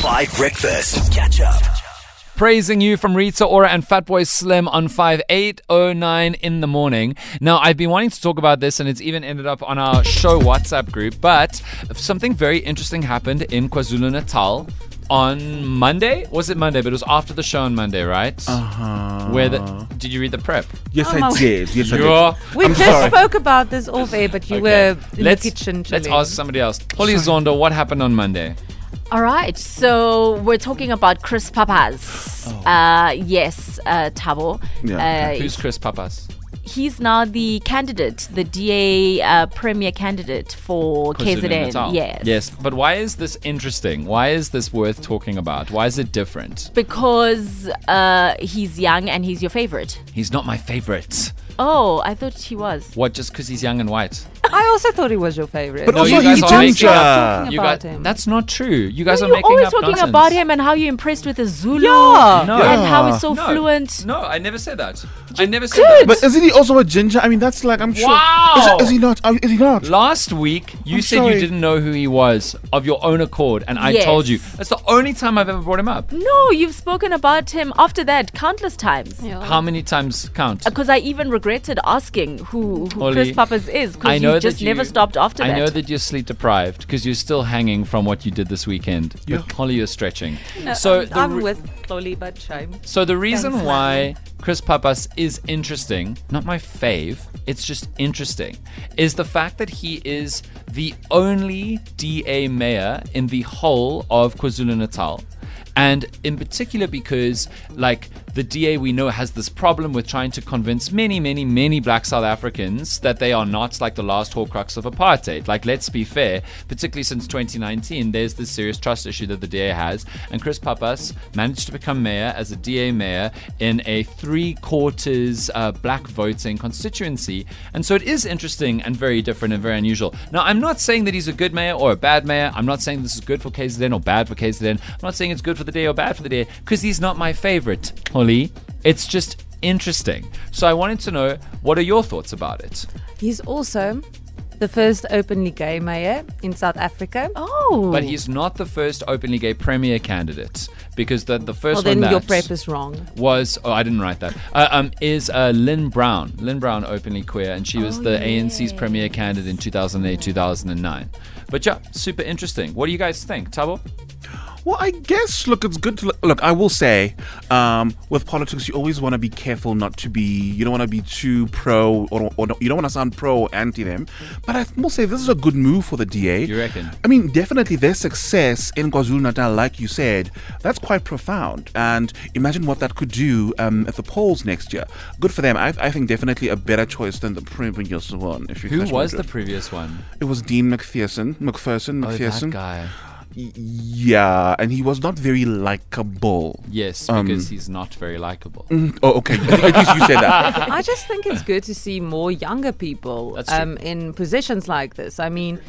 5 Breakfast. Catch up. praising you from Rita Ora and Fatboy Slim on 5809 in the morning. Now, I've been wanting to talk about this and it's even ended up on our show WhatsApp group, but something very interesting happened in KwaZulu Natal on Monday. Was it Monday? But it was after the show on Monday, right? Uh-huh. Where the did you read the prep? Yes, Oh, I did. Yes, I You're- did. We I'm just sorry. spoke about this off air, but you Okay. were in let's, the kitchen. Let's ask somebody else. Holly Zondo, what happened on Monday? All right, so we're talking about Chris Pappas. Uh, yes, uh, Thabo. Yeah. Uh, Who's Chris Pappas? he's now the candidate, the DA uh, premier candidate for KwaZulu KZN. Yes. Yes, but why is this interesting? Why is this worth talking about? Why is it different? Because uh, he's young and he's your favorite. He's not my favorite. Oh, I thought he was. What, just because he's young and white? I also thought he was your favorite. But No, also, you guys he's are making ginger. up- You about guys, him. that's not true. You guys No, are you're making always up talking nonsense. about him and how you're impressed with his Zulu Yeah. No. and how he's so No. fluent. No, I never said that. I never said did. that. But isn't he also a ginger? I mean, that's like I'm sure. Wow. Is, is he not? Uh, Is he not? Last week, you I'm said sorry. you didn't know who he was of your own accord, and I Yes. told you. That's the only time I've ever brought him up. No, you've spoken about him after that countless times. How many times count? Because I even regretted asking who, who Holly, Chris Pappas is I know you just that never stopped after I that. know that you're sleep deprived because you're still hanging from what you did this weekend. But Holly, you're stretching. so I'm, the I'm re- with Chloe, but shame. So the reason Thanks, why Chris Pappas is interesting, not my fave, it's just interesting, is the fact that he is the only DA mayor in the whole of KwaZulu Natal. And in particular, because like the DA we know has this problem with trying to convince many, many, many black South Africans that they are not like the last horcrux of apartheid. Like, let's be fair, particularly since 2019, there's this serious trust issue that the DA has. And Chris Pappas managed to become mayor as a DA mayor in a three quarters uh, black voting constituency. And so it is interesting and very different and very unusual. Now, I'm not saying that he's a good mayor or a bad mayor. I'm not saying this is good for KZN or bad for KZN. I'm not saying it's good for the day or bad for the day because he's not my favorite, Holly. It's just interesting. So I wanted to know what are your thoughts about it? He's also the first openly gay mayor in South Africa. oh, But he's not the first openly gay premier candidate because the, the first well, then one your that prep is wrong. was oh I didn't write that uh, um is uh, Lynne Brown Lynne Brown openly queer and she was Oh, the ANC's premier candidate in 2008 2009 but yeah super interesting what do you guys think Thabo Well, I guess look, it's good to look. look I will say, um, with politics, you always want to be careful not to be. You don't want to be too pro, or, or you don't want to sound pro or anti them. But I will say this is a good move for the DA. You reckon? I mean, definitely their success in KwaZulu Natal, like you said, that's quite profound. And imagine what that could do um, at the polls next year. Good for them. I, I think definitely a better choice than the previous one. If you who was the previous one It was Dean Macpherson. Macpherson. oh Macpherson. that guy Yeah, and he was not very likable. yes Um, because he's not very likable Oh, okay. At least you said that. I just think it's good to see more younger people um, in positions like this. I mean,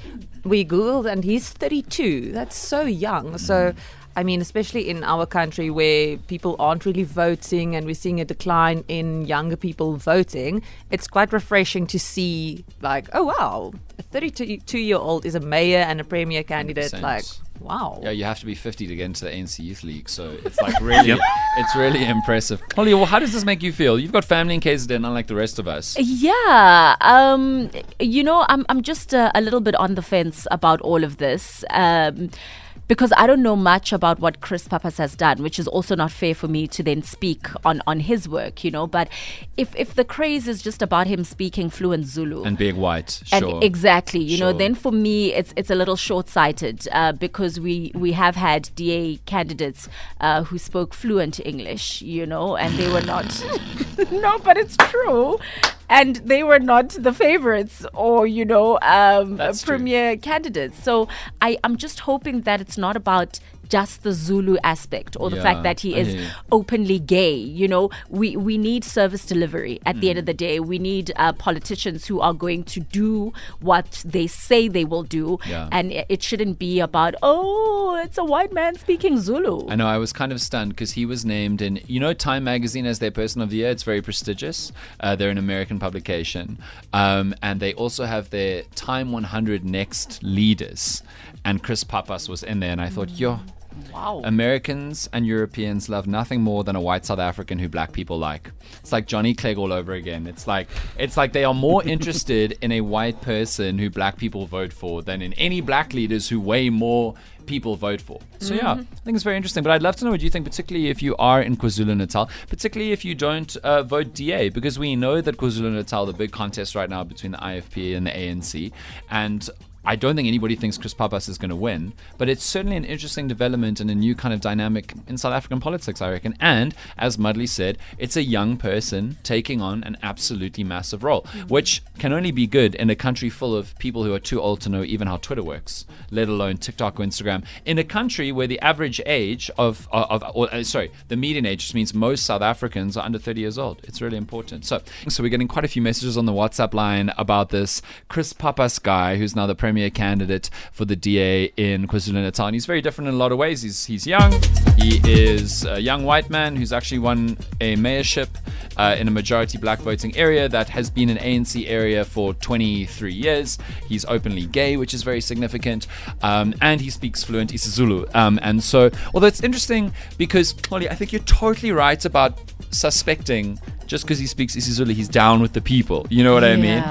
we Googled and he's 32. That's so young. So, I mean, especially in our country where people aren't really voting and we're seeing a decline in younger people voting, it's quite refreshing to see, like, oh, wow, a 32 year old is a mayor and a premier candidate. 100%. Like, wow. yeah you have to be 50 to get into the ANC Youth League so it's like really it's really impressive Holly well how does this make you feel you've got family in KZN unlike the rest of us Yeah, um, you know, I'm I'm just uh, a little bit on the fence about all of this. Um, because I don't know much about what Chris Pappas has done, which is also not fair for me to then speak on, on his work, you know. But if if the craze is just about him speaking fluent Zulu, and being white and sure exactly, you know, then for me it's it's a little short-sighted uh, because we we have had DA candidates uh, who spoke fluent English, you know, and they were not. no, but it's true, and they were not the favorites or you know um, That's true. premier candidates. So I I'm just hoping that it's not about just the Zulu aspect or the Yeah, fact that he is you. openly gay. You know, we, we need service delivery at the end of the day. We need uh, politicians who are going to do what they say they will do. Yeah. And it, it shouldn't be about, oh, it's a white man speaking Zulu. I know I was kind of stunned because he was named in, you know, Time Magazine as their Person of the Year. It's very prestigious. Uh, they're an American publication. Um, and they also have their Time 100 Next Leaders. And Chris Pappas was in there. And I thought, yo, Wow. Americans and Europeans love nothing more than a white South African who black people like. It's like Johnny Clegg all over again. It's like it's like they are more interested in a white person who black people vote for than in any black leaders who way more people vote for. So yeah, I think it's very interesting. But I'd love to know what you think, particularly if you are in KwaZulu Natal, particularly if you don't uh, vote DA, because we know that KwaZulu Natal, the big contest right now between the IFP and the ANC, and I don't think anybody thinks Chris Pappas is going to win, but it's certainly an interesting development and a new kind of dynamic in South African politics, I reckon. And as Moodley said, it's a young person taking on an absolutely massive role, which can only be good in a country full of people who are too old to know even how Twitter works, let alone TikTok or Instagram. In a country where the average age of, of, or, uh, sorry, the median age just means most South Africans are under 30 years old. It's really important. So, so we're getting quite a few messages on the WhatsApp line about this Chris Pappas guy, who's now the premier candidate for the DA in KwaZulu-Natal. He's very different in a lot of ways. He's, he's young. He is a young white man who's actually won a mayorship uh, in a majority black voting area that has been an ANC area for 23 years. He's openly gay, which is very significant. Um, and he speaks fluent isiZulu. Um, and so, although it's interesting because, Holly, I think you're totally right about suspecting just because he speaks isiZulu, he's down with the people. You know what I mean?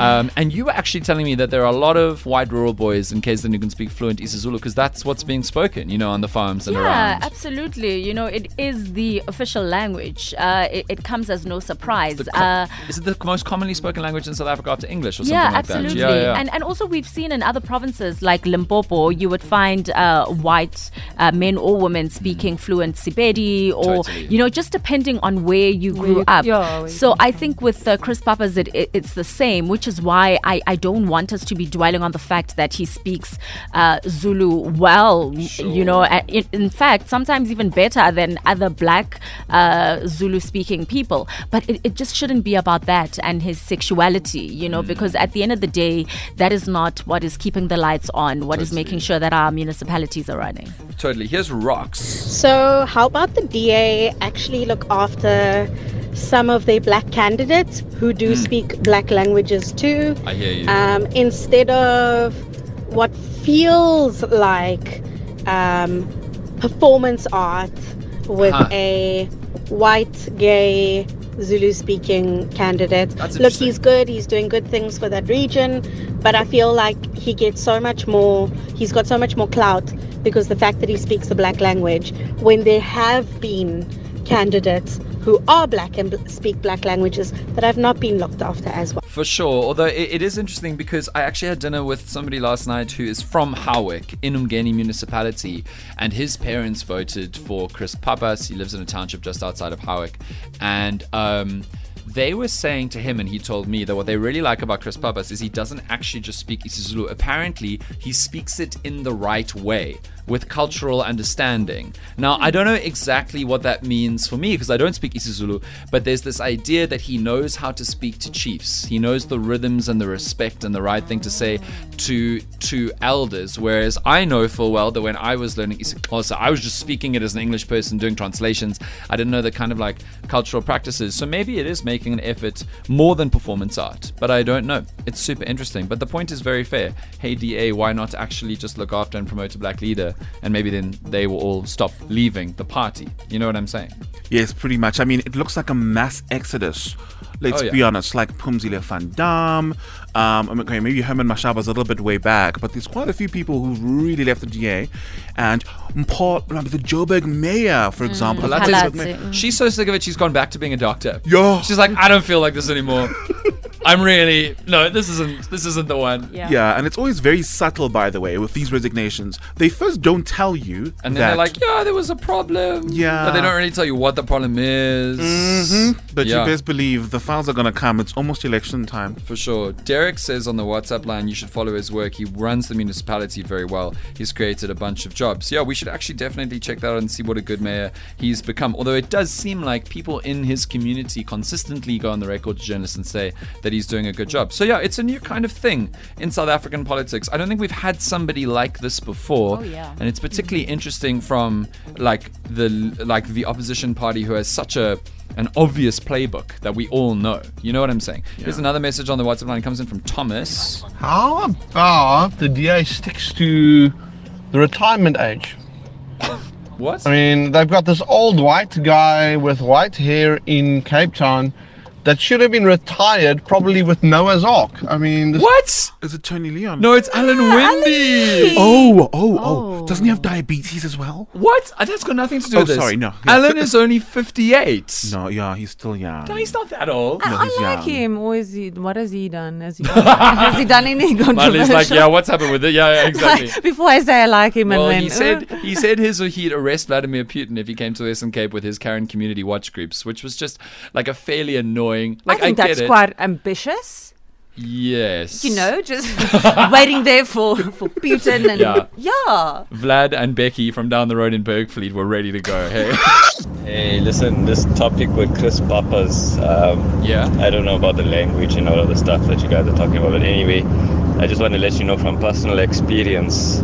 Um, and you were actually telling me that there are a lot of white rural boys in KZN who can speak fluent isiZulu because that's what's being spoken, you know, on the farms and Yeah, around. absolutely. You know, it is the official language. Uh, it, it comes as no surprise. The co- uh, is it the most commonly spoken language in South Africa after English or something yeah, like absolutely. that? Yeah, yeah. And and also we've seen in other provinces like Limpopo, you would find uh, white uh, men or women speaking fluent Sepedi, or Totally. you know, just depending on where you grew you- up. Yeah, where you so I think with uh, Chris Pappas, it, it, it's the same, which is why I, I don't want us to be dwelling on the fact that he speaks uh, Zulu well. You know, in, in fact, sometimes even better than other black uh, Zulu speaking people. But it, it just shouldn't be about that and his sexuality, you know, because at the end of the day, that is not what is keeping the lights on, What is making sure that our municipalities are running. totally. Here's Rocks. So, how about the DA actually look after some of their black candidates who do speak black languages too? I hear you. Um, instead of what feels like um, performance art with Huh. a white, gay, Zulu speaking candidate. Look, he's good, he's doing good things for that region, but I feel like he gets so much more, he's got so much more clout because the fact that he speaks the black language, when there have been candidates who are black and speak black languages that have not been looked after as well. For sure. Although it, it is interesting because I actually had dinner with somebody last night who is from Howick in uMngeni municipality, and his parents voted for Chris Pappas. He lives in a township just outside of Howick, and um, they were saying to him, and he told me that what they really like about Chris Pappas is he doesn't actually just speak isiZulu. Apparently, he speaks it in the right way with cultural understanding. Now, I don't know exactly what that means for me because I don't speak isiZulu, but there's this idea that he knows how to speak to chiefs. He knows the rhythms and the respect and the right thing to say to to elders. Whereas I know full well that when I was learning isiZulu, also oh, I was just speaking it as an English person doing translations. I didn't know the kind of like cultural practices. So maybe it is making an effort more than performance art, but I don't know. It's super interesting. But the point is very fair. Hey DA, why not actually just look after and promote a black leader, and maybe then they will all stop leaving the party. You know what I'm saying? Yes, pretty much. I mean, it looks like a mass exodus. Let's Oh, yeah. be honest, like Phumzile van Damme. Um, okay, maybe Herman Mashaba's a little bit way back, but there's quite a few people who've really left the DA. And Paul, remember the Joburg mayor, for example. Well, that's the it. Joburg. She's so sick of it. She's gone back to being a doctor. Yeah. She's like, I don't feel like this anymore. I'm really no. This isn't. This isn't the one. Yeah. Yeah, and it's always very subtle, by the way, with these resignations. They first don't tell you And then that, they're like, yeah, there was a problem. Yeah. But they don't really tell you what the problem is. Mhm. but Yeah. you best believe the files are gonna come. It's almost election time. For sure. Derek says on the WhatsApp line you should follow his work. He runs the municipality very well. He's created a bunch of jobs. Yeah, we should actually definitely check that out and see what a good mayor he's become. Although it does seem like people in his community consistently go on the record to journalists and say that he's doing a good job. So yeah, it's a new kind of thing in South African politics. I don't think we've had somebody like this before. Oh, yeah. And it's particularly interesting from like the like the opposition party who has such a an obvious playbook that we all know. You know what I'm saying? Here's another message on the WhatsApp line. It comes in from Thomas. How about the DA sticks to the retirement age? What? I mean, they've got this old white guy with white hair in Cape Town that should have been retired, probably with Noah's Ark. I mean, this what? Is it Tony Leon? No, it's Alan Winde. Oh, oh, oh, Doesn't he have diabetes as well? What? Uh, That's got nothing to do Oh, with this. sorry, no. Yeah. Alan is only 58. No, yeah, he's still young. No, he's not that old. No, I he's like young. him. Or is he? What has he done? Has he done, has he done anything Marley's controversial? like, yeah, what's happened with it? Yeah, yeah exactly. Like, before I say I like him, Well, and then he said he said his he'd arrest Vladimir Putin if he came to Western Cape with his Karen community watch groups, which was just like a fairly annoying. Like I think get that's it. quite ambitious. yes. You know, just waiting there for for Putin and Yeah. yeah. Vlad and Becky from down the road in Bergvliet were ready to go. Hey, Hey, listen, this topic with Chris Pappas, um, yeah. I don't know about the language and all of the stuff that you guys are talking about, but anyway, I just want to let you know from personal experience,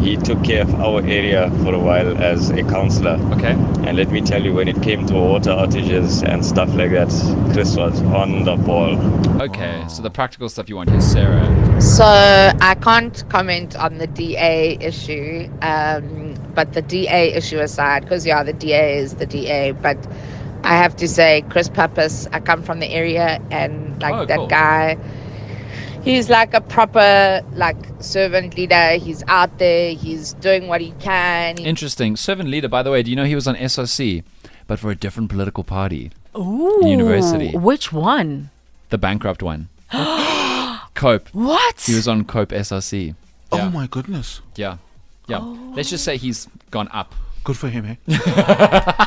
he took care of our area for a while as a counselor. Okay. And let me tell you, when it came to water outages and stuff like that, Chris was on the ball. Okay. So the practical stuff you want here, Sarah. So I can't comment on the DA issue, um, but the DA issue aside, because yeah, the DA is the DA, but I have to say, Chris Pappas, I come from the area, and like Oh, that cool. guy, he's like a proper like servant leader. He's out there, he's doing what he can. He Interesting. Servant leader, by the way, do you know he was on SOC, but for a different political party? Ooh. University. Which one? The bankrupt one. Cope. What? He was on Cope SRC. Yeah. Oh my goodness. Yeah. Yeah. Let's just say he's gone up. Good for him, eh?